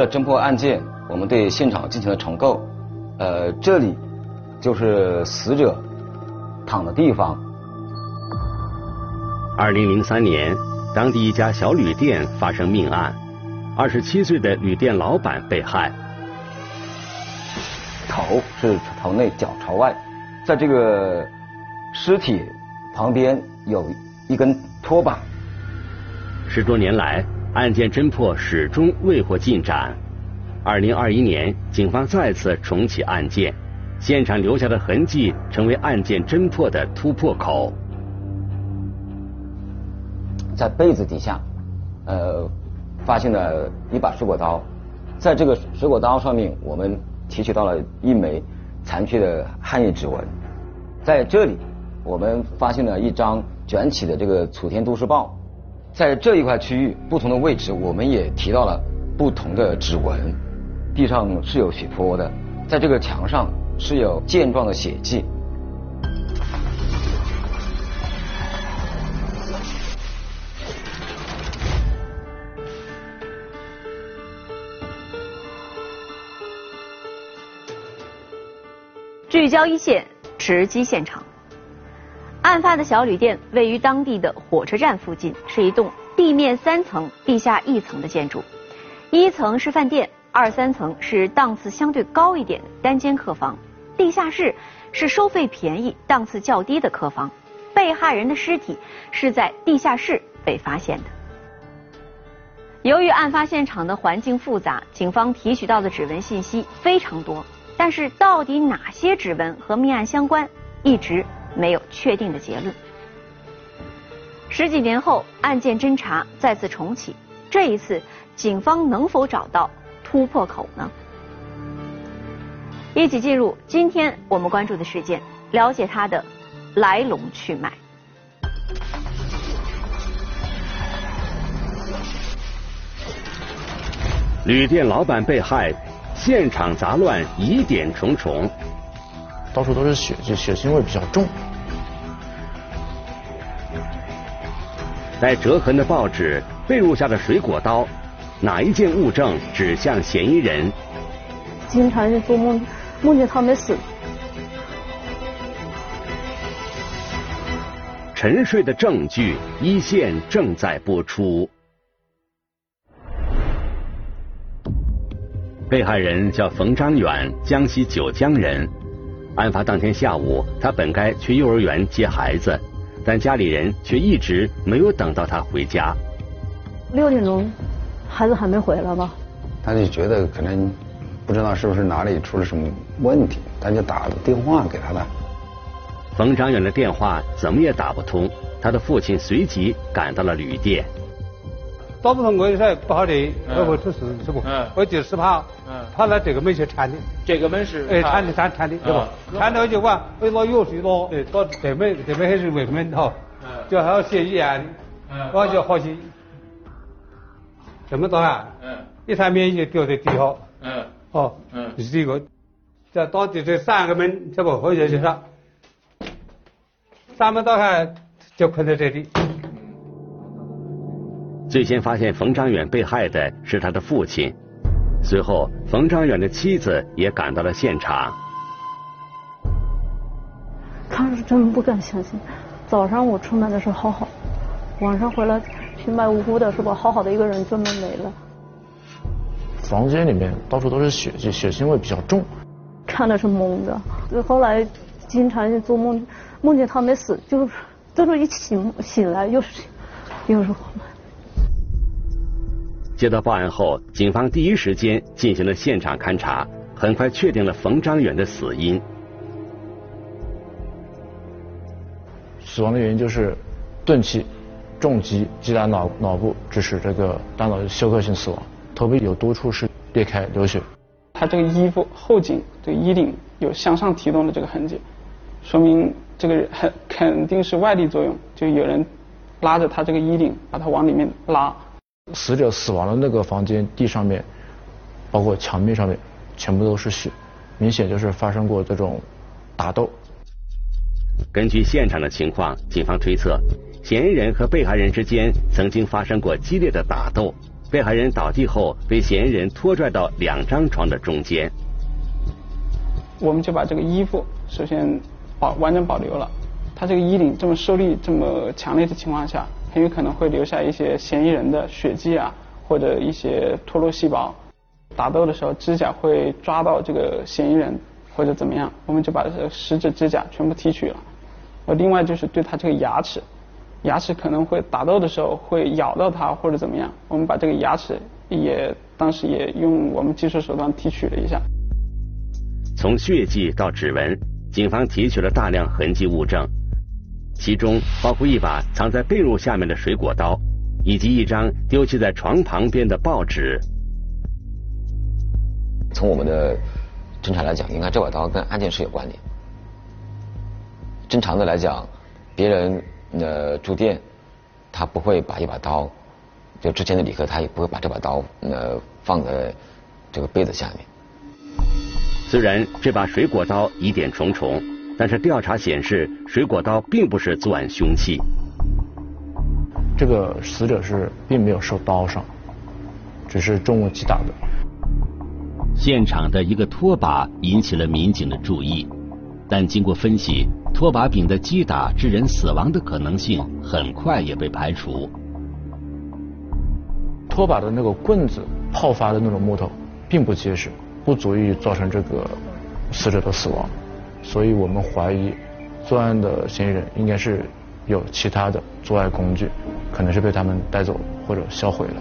们为了侦破案件，我们对现场进行了重构。呃，这里就是死者躺的地方。二零零三年，当地一家小旅店发生命案，二十七岁的旅店老板被害。头是朝内，脚朝外，在这个尸体旁边有一根拖把。十多年来，案件侦破始终未获进展。二零二一年，警方再次重启案件，现场留下的痕迹成为案件侦破的突破口。在被子底下，呃，发现了一把水果刀，在这个水果刀上面，我们提取到了一枚残缺的汗液指纹。在这里，我们发现了一张卷起的这个《楚天都市报》。在这一块区域，不同的位置，我们也提到了不同的指纹。地上是有血泊的，在这个墙上是有健壮的血迹。聚焦一线，直击现场。案发的小旅店位于当地的火车站附近，是一栋地面三层、地下一层的建筑。一层是饭店，二三层是档次相对高一点的单间客房，地下室是收费便宜、档次较低的客房。被害人的尸体是在地下室被发现的。由于案发现场的环境复杂，警方提取到的指纹信息非常多，但是到底哪些指纹和命案相关，一直。没有确定的结论。十几年后，案件侦查再次重启，这一次警方能否找到突破口呢？一起进入今天我们关注的事件，了解它的来龙去脉。旅店老板被害，现场杂乱，疑点重重。到处都是血，这血腥味比较重。在折痕的报纸，被褥下的水果刀，哪一件物证指向嫌疑人？经常是做梦，梦见他没死。沉睡的证据，一线正在播出。被害人叫冯张远，江西九江人。案发当天下午，他本该去幼儿园接孩子，但家里人却一直没有等到他回家。六点钟，孩子还没回来吧？他就觉得可能不知道是不是哪里出了什么问题，他就打了电话给他了。冯长远的电话怎么也打不通，他的父亲随即赶到了旅店。打不通我就说不好的，我会出事是不？我就是怕，怕那这个门去铲的。这个门是？哎，铲的穿穿的，对吧？穿到就完，我拿药水拿，哎，到这门这门还是外门哈，就还要写验，我就好些。这么大啊？嗯。一扇门就掉在地下。嗯。哦。嗯。是这个，这到底这三个门，这不好像就是三门打开就困在这里。最先发现冯章远被害的是他的父亲，随后冯章远的妻子也赶到了现场。他是真不敢相信，早上我出门的时候好好，晚上回来平白无故的是吧？好好的一个人这么没了。房间里面到处都是血迹，血腥味比较重。看的是懵的，后来经常就做梦，梦见他没死，就是就是一醒醒来又是又是。接到报案后，警方第一时间进行了现场勘查，很快确定了冯张远的死因。死亡的原因就是钝器重击击打脑脑部，致使这个大脑休克性死亡。头部有多处是裂开流血。他这个衣服后颈这个衣领有向上提动的这个痕迹，说明这个很肯定是外力作用，就有人拉着他这个衣领，把他往里面拉。死者死亡的那个房间地上面，包括墙壁上面，全部都是血，明显就是发生过这种打斗。根据现场的情况，警方推测，嫌疑人和被害人之间曾经发生过激烈的打斗，被害人倒地后被嫌疑人拖拽到两张床的中间。我们就把这个衣服首先保完整保留了。他这个衣领这么受力这么强烈的情况下，很有可能会留下一些嫌疑人的血迹啊，或者一些脱落细胞。打斗的时候指甲会抓到这个嫌疑人或者怎么样，我们就把这个食指指甲全部提取了。我，另外就是对他这个牙齿，牙齿可能会打斗的时候会咬到他或者怎么样，我们把这个牙齿也当时也用我们技术手段提取了一下。从血迹到指纹，警方提取了大量痕迹物证。其中包括一把藏在被褥下面的水果刀，以及一张丢弃在床旁边的报纸。从我们的侦查来讲，应该这把刀跟案件是有关联。正常的来讲，别人呃住店，他不会把一把刀，就之前的李克，他也不会把这把刀呃放在这个被子下面。虽然这把水果刀疑点重重。但是调查显示，水果刀并不是作案凶器。这个死者是并没有受刀伤，只是重物击打的。现场的一个拖把引起了民警的注意，但经过分析，拖把柄的击打致人死亡的可能性很快也被排除。拖把的那个棍子泡发的那种木头并不结实，不足以造成这个死者的死亡。所以我们怀疑，作案的嫌疑人应该是有其他的作案工具，可能是被他们带走或者销毁了。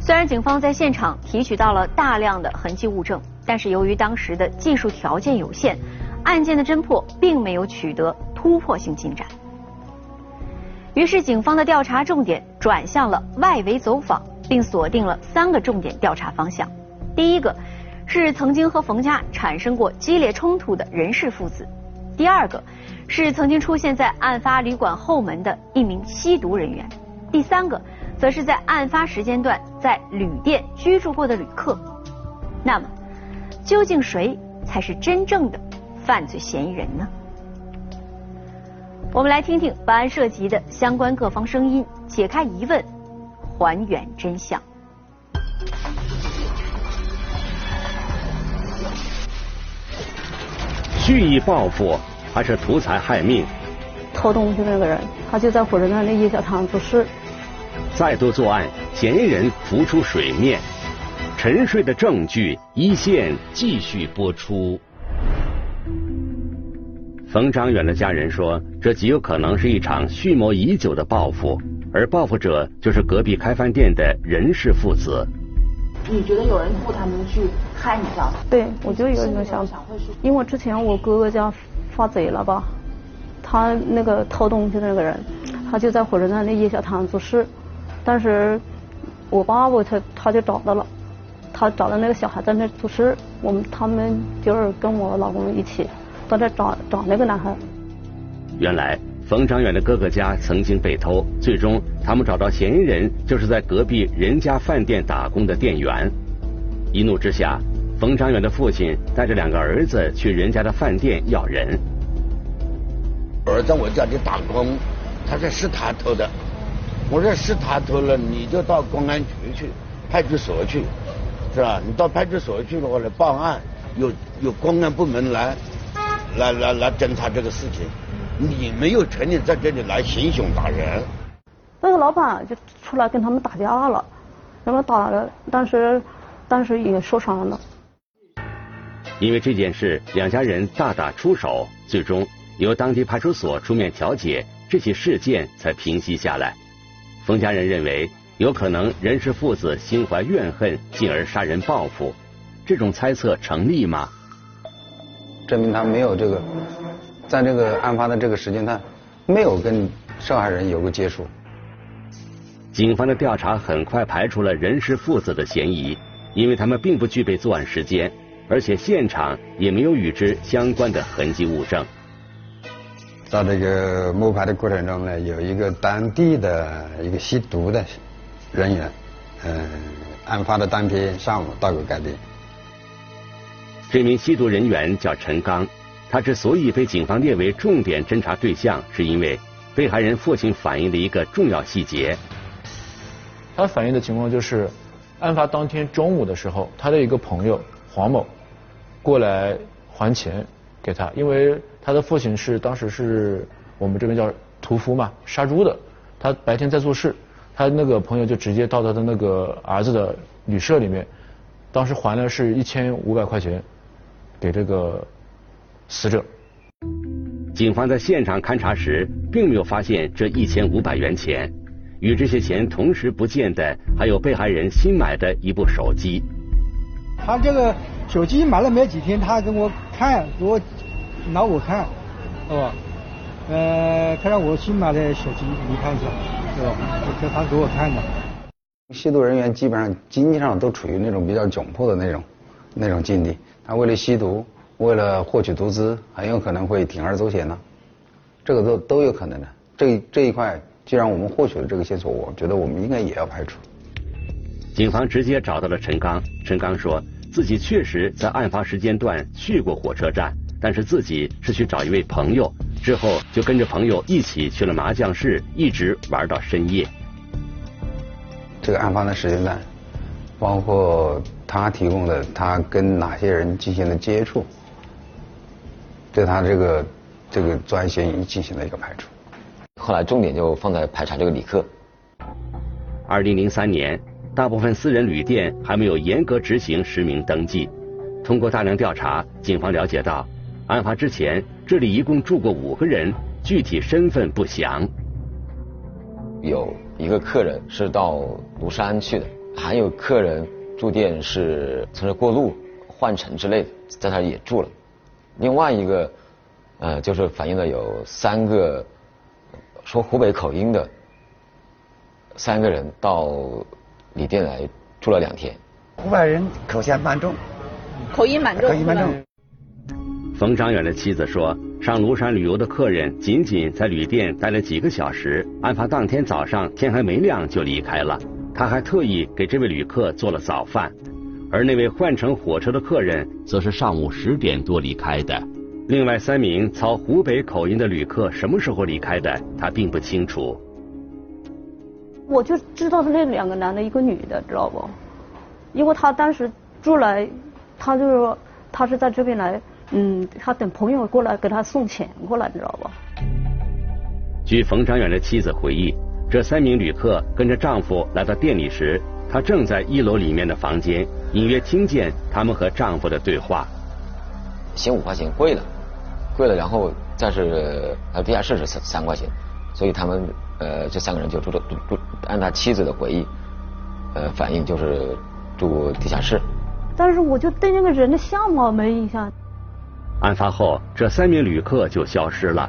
虽然警方在现场提取到了大量的痕迹物证，但是由于当时的技术条件有限，案件的侦破并没有取得突破性进展。于是，警方的调查重点转向了外围走访，并锁定了三个重点调查方向。第一个是曾经和冯家产生过激烈冲突的任氏父子；第二个是曾经出现在案发旅馆后门的一名吸毒人员；第三个则是在案发时间段在旅店居住过的旅客。那么，究竟谁才是真正的犯罪嫌疑人呢？我们来听听本案涉及的相关各方声音，解开疑问，还原真相。蓄意报复还是图财害命？偷东西那个人，他就在火车站那夜宵堂做事。再度作案，嫌疑人浮出水面，沉睡的证据一线继续播出。冯张远的家人说，这极有可能是一场蓄谋已久的报复，而报复者就是隔壁开饭店的任氏父子。你觉得有人雇他们去害你家？对，我就有一种想法，因为之前我哥哥家发贼了吧，他那个偷东西的那个人，他就在火车站那夜宵摊做事，但是我爸爸他他就找到了，他找到那个小孩在那做事，我们他们就是跟我老公一起。都在找找那个男孩。原来冯长远的哥哥家曾经被偷，最终他们找到嫌疑人，就是在隔壁人家饭店打工的店员。一怒之下，冯长远的父亲带着两个儿子去人家的饭店要人。儿子，我家里打工，他说是他偷的。我说是他偷了，你就到公安局去，派出所去，是吧？你到派出所去的话来报案，有有公安部门来。来来来，侦查这个事情，你没有权利在这里来行凶打人。那个老板就出来跟他们打架了，然后打了，当时当时也受伤了。因为这件事，两家人大打出手，最终由当地派出所出面调解，这起事件才平息下来。冯家人认为，有可能任氏父子心怀怨恨，进而杀人报复，这种猜测成立吗？证明他没有这个，在这个案发的这个时间，他没有跟受害人有过接触。警方的调查很快排除了任氏父子的嫌疑，因为他们并不具备作案时间，而且现场也没有与之相关的痕迹物证。在这个摸排的过程中呢，有一个当地的一个吸毒的人员，嗯，案发的当天上午到过该地。这名吸毒人员叫陈刚，他之所以被警方列为重点侦查对象，是因为被害人父亲反映的一个重要细节。他反映的情况就是，案发当天中午的时候，他的一个朋友黄某过来还钱给他，因为他的父亲是当时是我们这边叫屠夫嘛，杀猪的。他白天在做事，他那个朋友就直接到他的那个儿子的旅社里面，当时还了是一千五百块钱给这个死者。警方在现场勘查时，并没有发现这一千五百元钱。与这些钱同时不见的，还有被害人新买的一部手机。他这个手机买了没几天，他给我看，给我拿我看，是吧？呃，他让我新买的手机，你看一下，是吧？这他给我看的。吸毒人员基本上经济上都处于那种比较窘迫的那种那种境地，他为了吸毒，为了获取毒资，很有可能会铤而走险呢。这个都都有可能的。这这一块。既然我们获取了这个线索，我觉得我们应该也要排除。警方直接找到了陈刚，陈刚说自己确实在案发时间段去过火车站，但是自己是去找一位朋友，之后就跟着朋友一起去了麻将室，一直玩到深夜。这个案发的时间段，包括他提供的他跟哪些人进行了接触，对他这个这个作案嫌疑进行了一个排除。后来重点就放在排查这个旅客。二零零三年，大部分私人旅店还没有严格执行实名登记。通过大量调查，警方了解到，案发之前这里一共住过五个人，具体身份不详。有一个客人是到庐山去的，还有客人住店是从这过路换乘之类的，在那也住了。另外一个，呃，就是反映了有三个。说湖北口音的三个人到旅店来住了两天。湖北人口音蛮重，口音蛮重。口音蛮重。冯张远的妻子说，上庐山旅游的客人仅仅在旅店待了几个小时，案发当天早上天还没亮就离开了。他还特意给这位旅客做了早饭，而那位换乘火车的客人则是上午十点多离开的。另外三名操湖北口音的旅客什么时候离开的，他并不清楚。我就知道是那两个男的，一个女的，知道不？因为他当时住来，他就是说他是在这边来，嗯，他等朋友过来给他送钱过来，你知道不？据冯长远的妻子回忆，这三名旅客跟着丈夫来到店里时，她正在一楼里面的房间，隐约听见他们和丈夫的对话。嫌五块钱贵了。贵了，然后再是呃地下室是三三块钱，所以他们呃这三个人就住的住住，按他妻子的回忆呃反映就是住地下室。但是我就对那个人的相貌没印象。案发后，这三名旅客就消失了。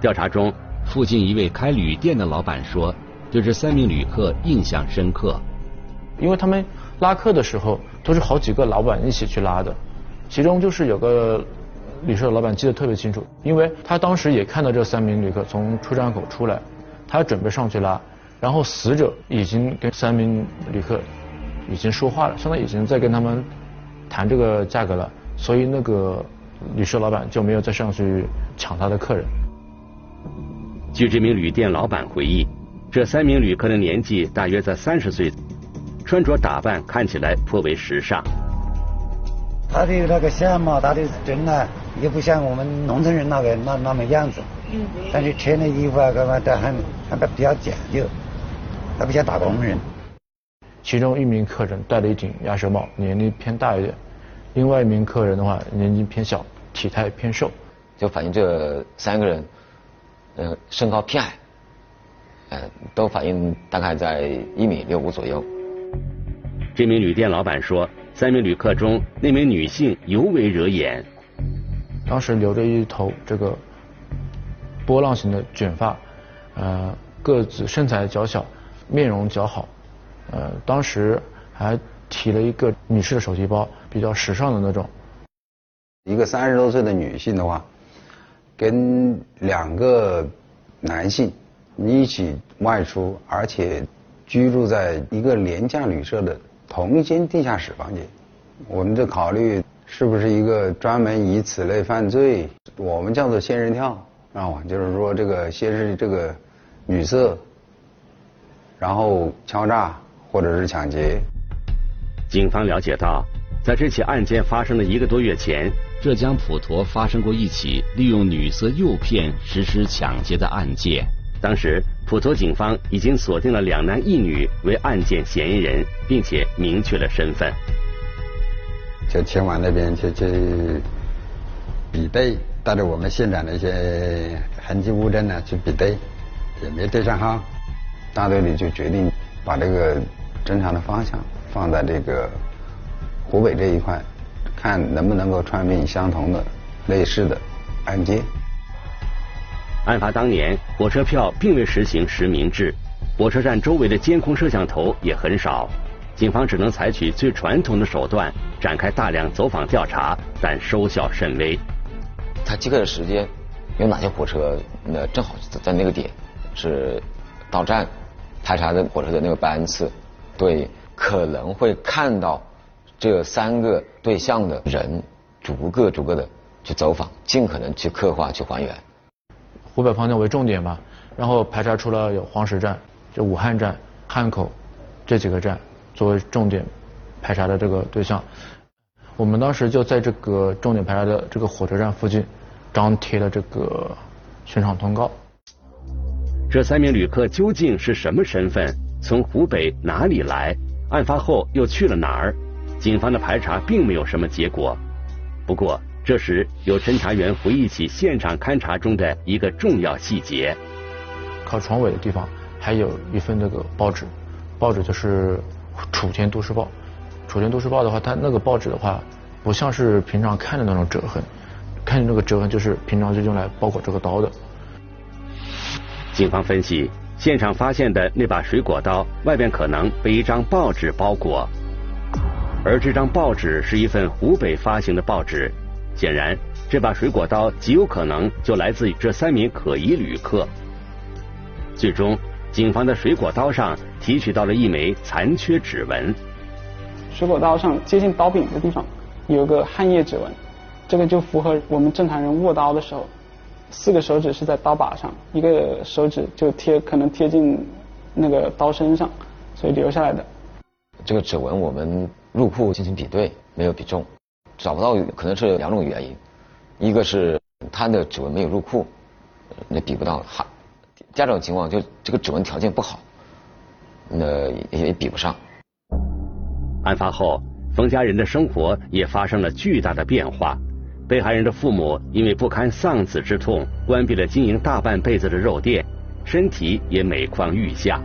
调查中，附近一位开旅店的老板说，对这三名旅客印象深刻，因为他们拉客的时候都是好几个老板一起去拉的，其中就是有个。旅社老板记得特别清楚，因为他当时也看到这三名旅客从出站口出来，他准备上去拉，然后死者已经跟三名旅客已经说话了，相当于已经在跟他们谈这个价格了，所以那个旅社老板就没有再上去抢他的客人。据这名旅店老板回忆，这三名旅客的年纪大约在三十岁，穿着打扮看起来颇为时尚。他的那个相貌，他的人呢，也不像我们农村人那个那那么样子。嗯。但是穿的衣服啊，干嘛都很还比较讲究，他不像打工人。其中一名客人戴了一顶鸭舌帽，年龄偏大一点；另外一名客人的话，年纪偏小，体态偏瘦。就反映这三个人，呃，身高偏矮，呃，都反映大概在一米六五左右。这名旅店老板说。三名旅客中，那名女性尤为惹眼。当时留着一头这个波浪形的卷发，呃，个子身材较小，面容较好，呃，当时还提了一个女士的手提包，比较时尚的那种。一个三十多岁的女性的话，跟两个男性一起外出，而且居住在一个廉价旅社的。同间地下室房间，我们就考虑是不是一个专门以此类犯罪我们叫做仙人跳，知道吗？就是说这个先是这个女色，然后敲诈或者是抢劫。警方了解到，在这起案件发生的一个多月前，浙江普陀发生过一起利用女色诱骗实施抢劫的案件。当时，普陀警方已经锁定了两男一女为案件嫌疑人，并且明确了身份。就前往那边去去比对，带着我们现场的一些痕迹物证呢去比对，也没对上号。大队里就决定把这个侦查的方向放在这个湖北这一块，看能不能够串并相同的类似的案件。案发当年，火车票并未实行实名制，火车站周围的监控摄像头也很少，警方只能采取最传统的手段，展开大量走访调查，但收效甚微。他即刻的时间，有哪些火车那正好在那个点是到站排查的火车的那个班次，对可能会看到这三个对象的人，逐个逐个的去走访，尽可能去刻画去还原。湖北方向为重点吧，然后排查出了有黄石站、就武汉站、汉口这几个站作为重点排查的这个对象。我们当时就在这个重点排查的这个火车站附近张贴了这个悬赏通告。这三名旅客究竟是什么身份？从湖北哪里来？案发后又去了哪儿？警方的排查并没有什么结果。不过。这时，有侦查员回忆起现场勘查中的一个重要细节：靠床尾的地方还有一份那个报纸，报纸就是《楚天都市报》。《楚天都市报》的话，它那个报纸的话，不像是平常看的那种折痕，看那个折痕就是平常就用来包裹这个刀的。警方分析，现场发现的那把水果刀外边可能被一张报纸包裹，而这张报纸是一份湖北发行的报纸。显然，这把水果刀极有可能就来自于这三名可疑旅客。最终，警方的水果刀上提取到了一枚残缺指纹。水果刀上接近刀柄的地方有个汗液指纹，这个就符合我们正常人握刀的时候，四个手指是在刀把上，一个手指就贴可能贴近那个刀身上，所以留下来的。这个指纹我们入库进行比对，没有比中。找不到可能是有两种原因，一个是他的指纹没有入库，那比不到；还第二种情况就这个指纹条件不好，那也比不上。案发后，冯家人的生活也发生了巨大的变化。被害人的父母因为不堪丧子之痛，关闭了经营大半辈子的肉店，身体也每况愈下。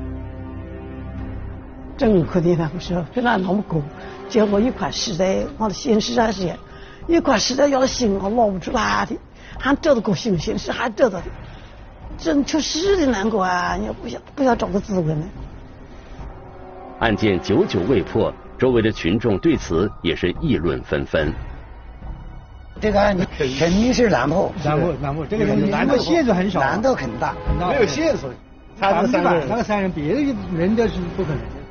真可怜他们说，本来那么过。结果一块石头，我的心实在是，一块石头要的心我拿不出来的，还找到个心心是还找到的，真确实的难过啊！你不想不想找个滋味呢？案件久久未破，周围的群众对此也是议论纷纷。这个案子肯定是难破，难破难破，这个人难的线索很少，难度很大，没有线索，百分之百那个三人，别的人家是不可能的。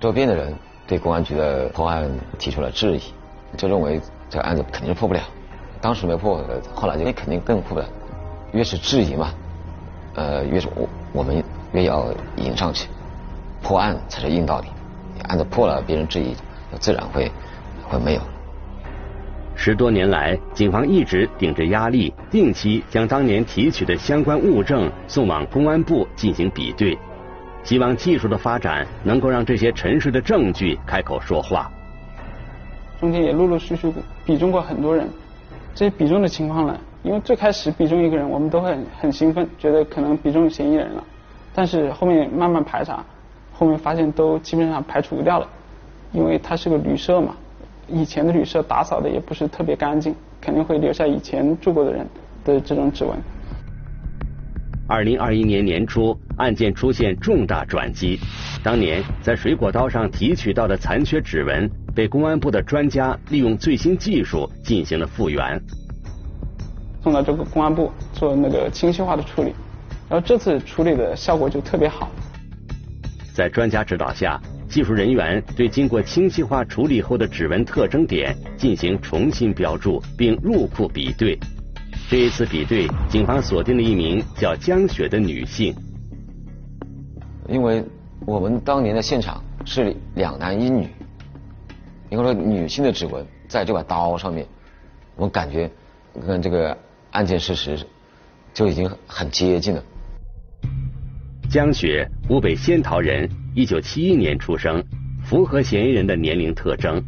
周边的人。对公安局的破案提出了质疑，就认为这个案子肯定是破不了。当时没破，后来就肯定更破不了。越是质疑嘛，呃，越是我我们越要引上去，破案才是硬道理。案子破了，别人质疑，自然会会没有。十多年来，警方一直顶着压力，定期将当年提取的相关物证送往公安部进行比对。希望技术的发展能够让这些沉睡的证据开口说话。中间也陆陆续续比中过很多人，这些比中的情况呢，因为最开始比中一个人，我们都很很兴奋，觉得可能比中嫌疑人了。但是后面慢慢排查，后面发现都基本上排除掉了，因为它是个旅社嘛，以前的旅社打扫的也不是特别干净，肯定会留下以前住过的人的这种指纹。二零二一年年初，案件出现重大转机。当年在水果刀上提取到的残缺指纹，被公安部的专家利用最新技术进行了复原，送到这个公安部做那个清晰化的处理。然后这次处理的效果就特别好。在专家指导下，技术人员对经过清晰化处理后的指纹特征点进行重新标注，并入库比对。这一次比对，警方锁定了一名叫江雪的女性。因为我们当年的现场是两男一女，应该说女性的指纹在这把刀上面，我感觉跟这个案件事实就已经很接近了。江雪，湖北仙桃人，一九七一年出生，符合嫌疑人的年龄特征。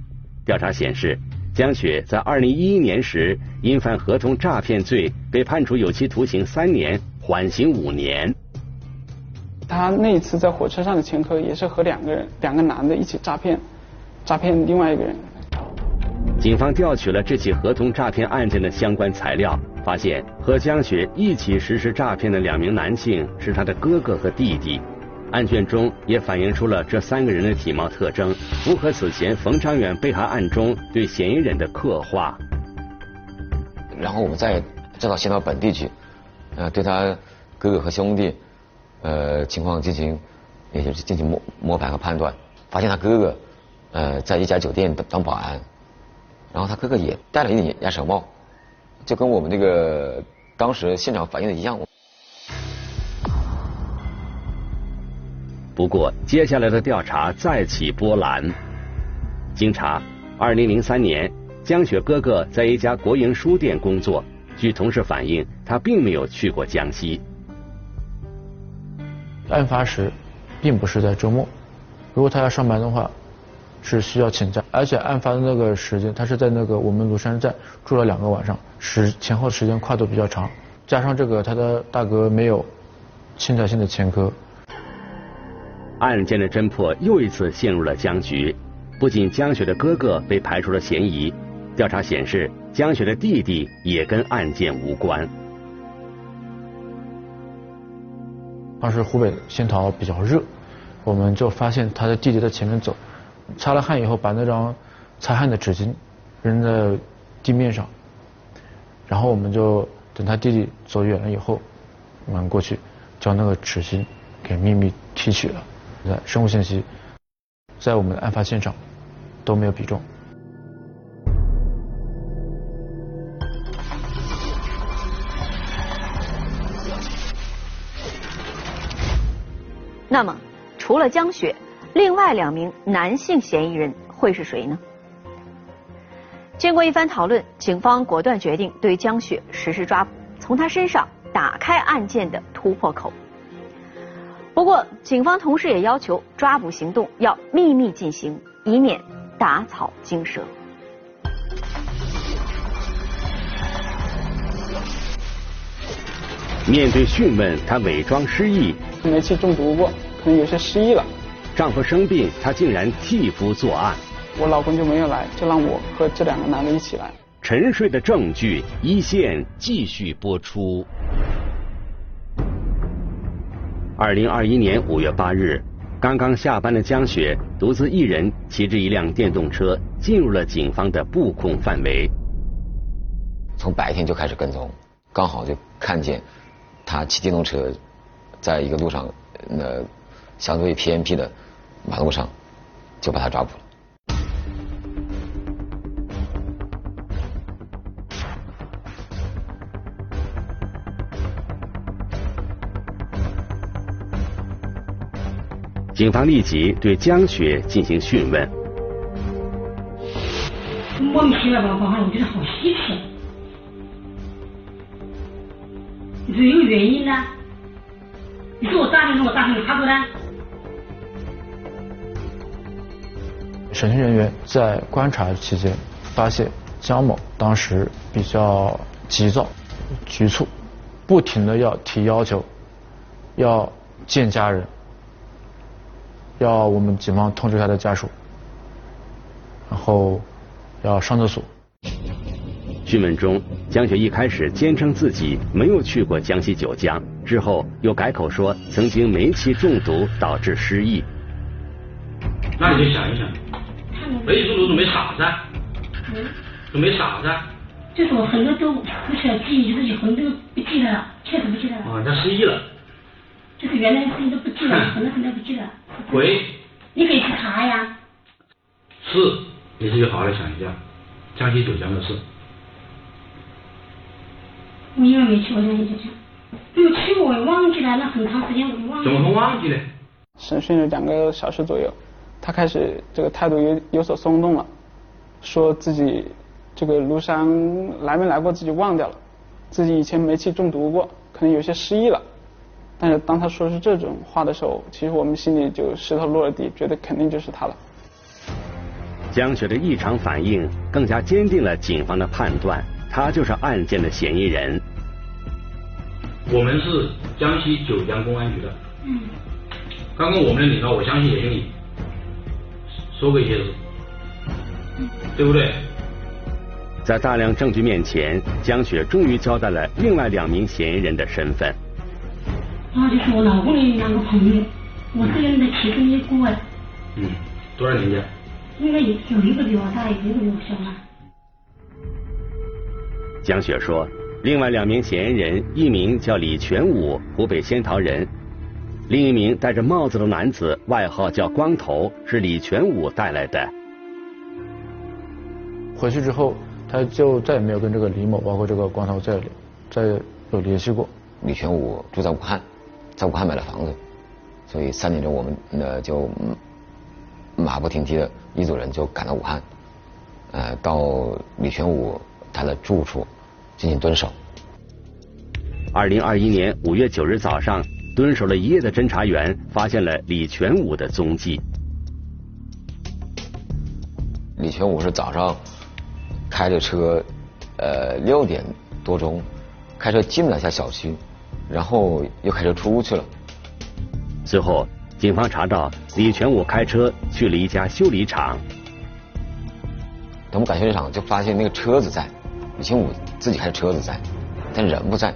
调查显示，江雪在二零一一年时因犯合同诈骗罪，被判处有期徒刑三年，缓刑五年。他那一次在火车上的前科也是和两个人，两个男的一起诈骗，诈骗另外一个人。警方调取了这起合同诈骗案件的相关材料。发现和江雪一起实施诈骗的两名男性是他的哥哥和弟弟，案卷中也反映出了这三个人的体貌特征，符合此前冯长远被害案中对嫌疑人的刻画。然后我们再再到仙桃本地去，呃，对他哥哥和兄弟，呃，情况进行，也就是进行摸摸排和判断，发现他哥哥，呃，在一家酒店当当保安，然后他哥哥也戴了一顶鸭舌帽。就跟我们那个当时现场反映的一样。不过，接下来的调查再起波澜。经查，二零零三年，江雪哥哥在一家国营书店工作。据同事反映，他并没有去过江西。案发时，并不是在周末。如果他要上班的话。是需要请假，而且案发的那个时间，他是在那个我们庐山站住了两个晚上，时前后时间跨度比较长，加上这个他的大哥没有侵占性的前科，案件的侦破又一次陷入了僵局。不仅江雪的哥哥被排除了嫌疑，调查显示江雪的弟弟也跟案件无关。当时湖北仙桃比较热，我们就发现他的弟弟在前面走。擦了汗以后，把那张擦汗的纸巾扔在地面上，然后我们就等他弟弟走远了以后，我们过去将那个纸巾给秘密提取了。生物信息在我们的案发现场都没有比重。那么，除了江雪？另外两名男性嫌疑人会是谁呢？经过一番讨论，警方果断决定对江雪实施抓捕，从他身上打开案件的突破口。不过，警方同时也要求抓捕行动要秘密进行，以免打草惊蛇。面对讯问，她伪装失忆，煤气中毒过，可能有些失忆了。丈夫生病，她竟然替夫作案。我老公就没有来，就让我和这两个男的一起来。沉睡的证据，一线继续播出。二零二一年五月八日，刚刚下班的江雪独自一人骑着一辆电动车进入了警方的布控范围。从白天就开始跟踪，刚好就看见他骑电动车在一个路上，那相对偏僻的。马路上就把他抓捕了。警方立即对江雪进行讯问。莫名其妙吧，好像我觉得好稀奇。你是有原因呢？你说我大声，我大声，他不呢？审讯人员在观察期间发现江某当时比较急躁、局促，不停的要提要求，要见家人，要我们警方通知他的家属，然后要上厕所。讯问中，江雪一开始坚称自己没有去过江西九江，之后又改口说曾经煤气中毒导致失忆。那你就想一想。煤气中毒怎么没傻子，嗯，都没傻子。就是我很多都不想记忆，就是有很多不记得了，确实不记得了。啊，他失忆了。就是原来的事情都不记得，很多很多不记得。鬼。你可以去查呀。是，你自己好好的想一下，江西九江的事。我因为没去过江西九江，没，有去过我忘记了，那很长时间我就忘了。怎么会忘记呢？审讯了两个小时左右，他开始这个态度有有所松动了，说自己这个庐山来没来过自己忘掉了，自己以前煤气中毒过，可能有些失忆了。但是当他说出这种话的时候，其实我们心里就石头落了地，觉得肯定就是他了。江雪的异常反应更加坚定了警方的判断，他就是案件的嫌疑人。我们是江西九江公安局的，嗯，刚刚我们的领导，我相信也跟你说过一些事，对不对？在大量证据面前，江雪终于交代了另外两名嫌疑人的身份。然后就是我老公的两个朋友，我这个人的其中一个哎，嗯，多少年纪？应该有有一个比我大，有一个比我小嘛。江雪说，另外两名嫌疑人，一名叫李全武，湖北仙桃人；另一名戴着帽子的男子，外号叫光头，是李全武带来的。回去之后，他就再也没有跟这个李某，包括这个光头再再有联系过。李全武住在武汉，在武汉买了房子，所以三点钟我们呃就马不停蹄的一组人就赶到武汉，呃，到李全武他的住处进行蹲守。二零二一年五月九日早上，蹲守了一夜的侦查员发现了李全武的踪迹。李全武是早上开着车，呃，六点多钟开车进了一下小区，然后又开车出去了。随后，警方查到李全武开车去了一家修理厂。等我们赶修理厂，就发现那个车子在，李全武自己开的车子在，但人不在。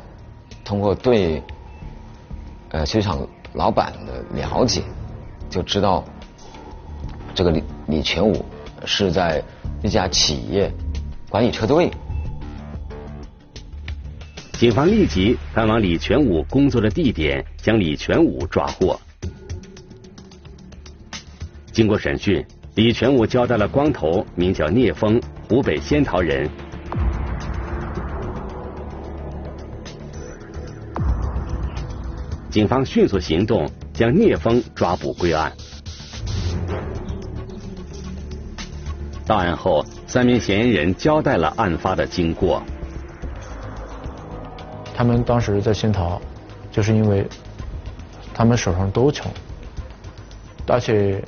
通过对呃修理厂老板的了解，就知道这个李李全武是在一家企业管理车队。警方立即赶往李全武工作的地点，将李全武抓获。经过审讯，李全武交代了光头名叫聂风，湖北仙桃人。警方迅速行动，将聂风抓捕归案。到案后，三名嫌疑人交代了案发的经过。他们当时在仙桃，就是因为他们手上都穷，而且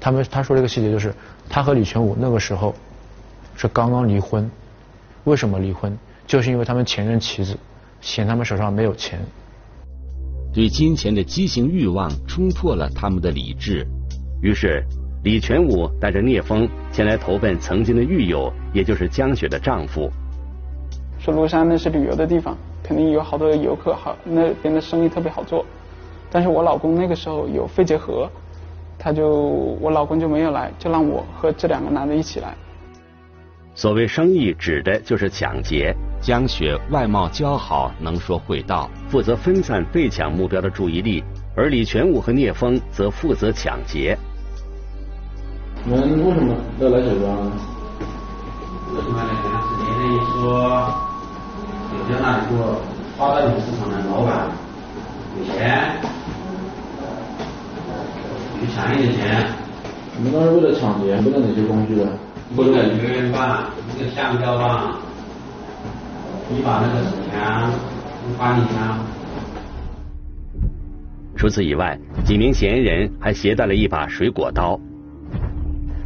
他们他说这个细节就是，他和李全武那个时候是刚刚离婚，为什么离婚？就是因为他们前任妻子嫌他们手上没有钱。对金钱的畸形欲望冲破了他们的理智，于是李全武带着聂风前来投奔曾经的狱友，也就是江雪的丈夫。说庐山那是旅游的地方，肯定有好多游客，好那边的生意特别好做。但是我老公那个时候有肺结核，他就我老公就没有来，就让我和这两个男的一起来。所谓生意，指的就是抢劫。江雪外貌姣好，能说会道，负责分散被抢目标的注意力；而李全武和聂风则负责抢劫。你们为什么要来酒庄？为什么来？是别人说酒庄那里做花鸟市场的老板有钱，去抢一点钱。你们当时为了抢劫，用了哪些工具的？一个圆棒，一个橡胶棒。一把那个手枪，发你枪。除此以外，几名嫌疑人还携带了一把水果刀。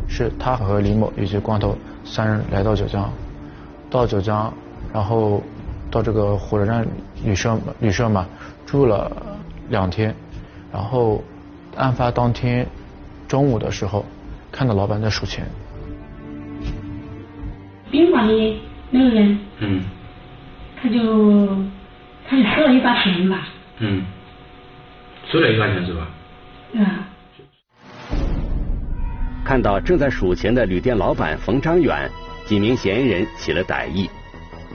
是他和李某以及光头三人来到九江，到九江，然后到这个火车站旅社旅社嘛住了两天，然后案发当天中午的时候，看到老板在数钱。宾馆里那个人。嗯。他就他就收了一把钱吧。嗯，收了一把钱是吧？嗯。看到正在数钱的旅店老板冯张远，几名嫌疑人起了歹意。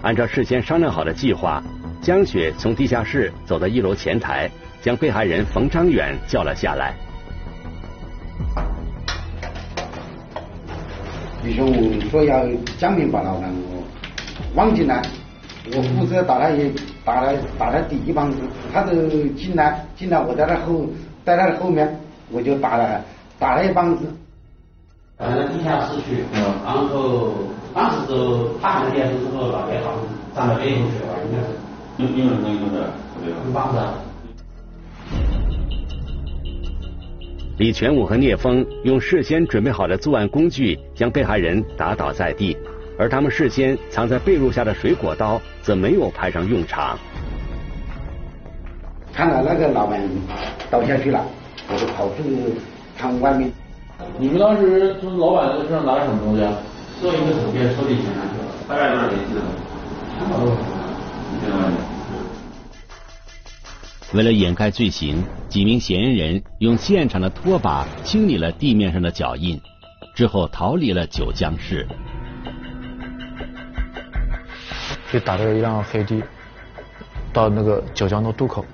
按照事先商量好的计划，江雪从地下室走到一楼前台，将被害人冯张远叫了下来。李兄说要奖品把老板我忘记了。我负责打他一打他打他第一棒子，他都进来进来，我在他后在他的后面，我就打了打了一棒子。在地下室去，然后当时都他那边之后，老别好站到背后去了，应该是。用用什么用的？用棒子。李全武和聂风用事先准备好的作案工具将被害人打倒在地，而他们事先藏在被褥下的水果刀则没有派上用场。看到那个老板倒下去了，我就跑出看外面。你们当时从老板身上拿什么东西啊？做一个手电抽进钱上去了，大概多少钱记得吗？三百多块钱，一千万。为了掩盖罪行，几名嫌疑人用现场的拖把清理了地面上的脚印，之后逃离了九江市。就打着一辆黑的到那个九江的渡口，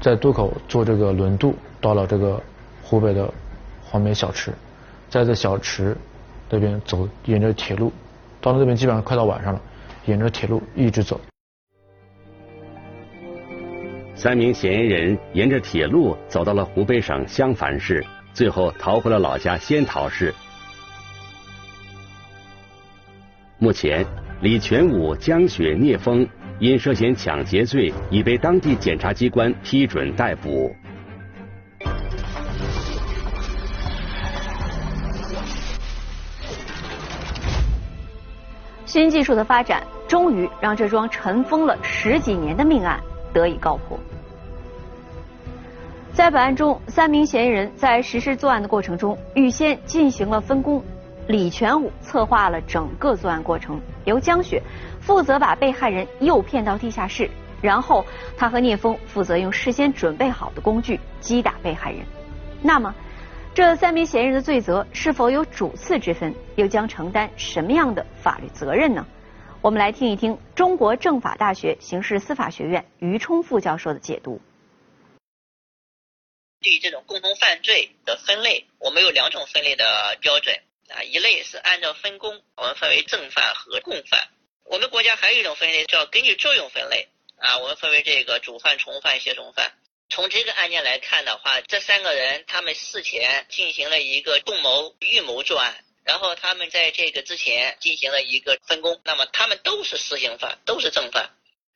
在渡口坐这个轮渡到了这个湖北的黄梅小池，在这小池那边走，沿着铁路，到了那边基本上快到晚上了，沿着铁路一直走。三名嫌疑人沿着铁路走到了湖北省襄樊市，最后逃回了老家仙桃市。目前，李全武、江雪、聂峰因涉嫌抢劫罪已被当地检察机关批准逮捕。新技术的发展，终于让这桩尘封了十几年的命案得以告破。在本案中，三名嫌疑人在实施作案的过程中，预先进行了分工。李全武策划了整个作案过程，由江雪负责把被害人诱骗到地下室，然后他和聂风负责用事先准备好的工具击打被害人。那么，这三名嫌疑人的罪责是否有主次之分？又将承担什么样的法律责任呢？我们来听一听中国政法大学刑事司法学院于冲副教授的解读。对于这种共同犯罪的分类，我们有两种分类的标准啊，一类是按照分工，我们分为正犯和共犯。我们国家还有一种分类叫根据作用分类啊，我们分为这个主犯、从犯、协同犯。从这个案件来看的话，这三个人他们事前进行了一个共谋、预谋作案，然后他们在这个之前进行了一个分工，那么他们都是实行犯，都是正犯。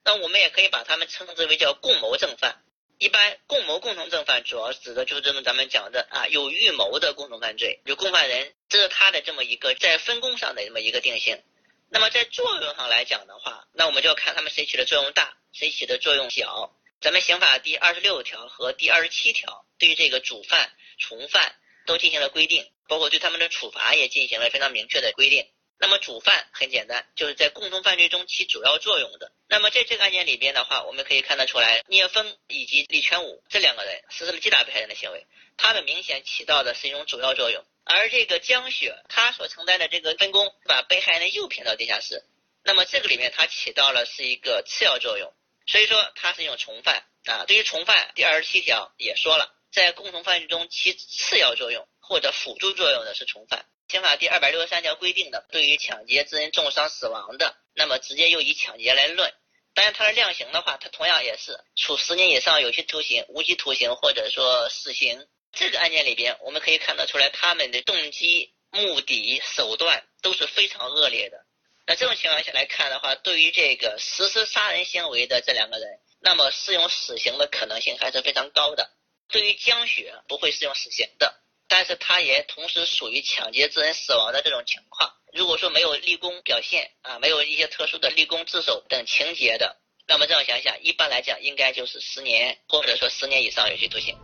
那我们也可以把他们称之为叫共谋正犯。一般共谋共同正犯主要指的就是这种咱们讲的啊有预谋的共同犯罪，就共犯人，这是他的这么一个在分工上的这么一个定性。那么在作用上来讲的话，那我们就要看他们谁起的作用大，谁起的作用小。咱们刑法第二十六条和第二十七条对于这个主犯、从犯都进行了规定，包括对他们的处罚也进行了非常明确的规定。那么主犯很简单，就是在共同犯罪中起主要作用的。那么在这个案件里边的话，我们可以看得出来，聂风以及李全武这两个人实施了击打被害人的行为，他们明显起到的是一种主要作用。而这个江雪，他所承担的这个分工，把被害人诱骗到地下室，那么这个里面他起到了是一个次要作用，所以说他是一种从犯啊。对于从犯，第二十七条也说了，在共同犯罪中起次要作用或者辅助作用的是从犯。刑法第二百六十三条规定的，对于抢劫致人重伤死亡的，那么直接又以抢劫来论。但是它的量刑的话，它同样也是处十年以上有期徒刑、无期徒刑或者说死刑。这个案件里边，我们可以看得出来，他们的动机、目的、手段都是非常恶劣的。那这种情况下来看的话，对于这个实施杀人行为的这两个人，那么适用死刑的可能性还是非常高的。对于江雪，不会适用死刑的。但是他也同时属于抢劫致人死亡的这种情况。如果说没有立功表现啊，没有一些特殊的立功自首等情节的，那么这样想想，一般来讲应该就是十年或者说十年以上有期徒刑。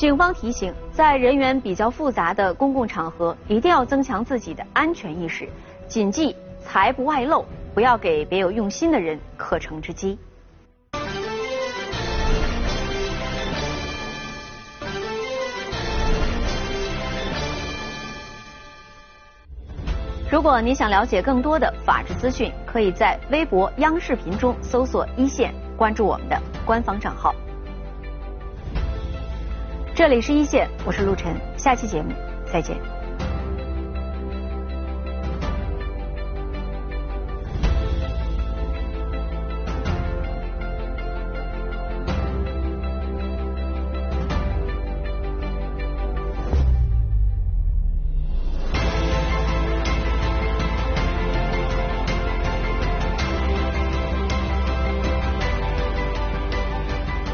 警方提醒，在人员比较复杂的公共场合，一定要增强自己的安全意识，谨记财不外露，不要给别有用心的人可乘之机。如果你想了解更多的法治资讯，可以在微博、央视频中搜索“一线”，关注我们的官方账号。这里是一线，我是陆晨，下期节目再见。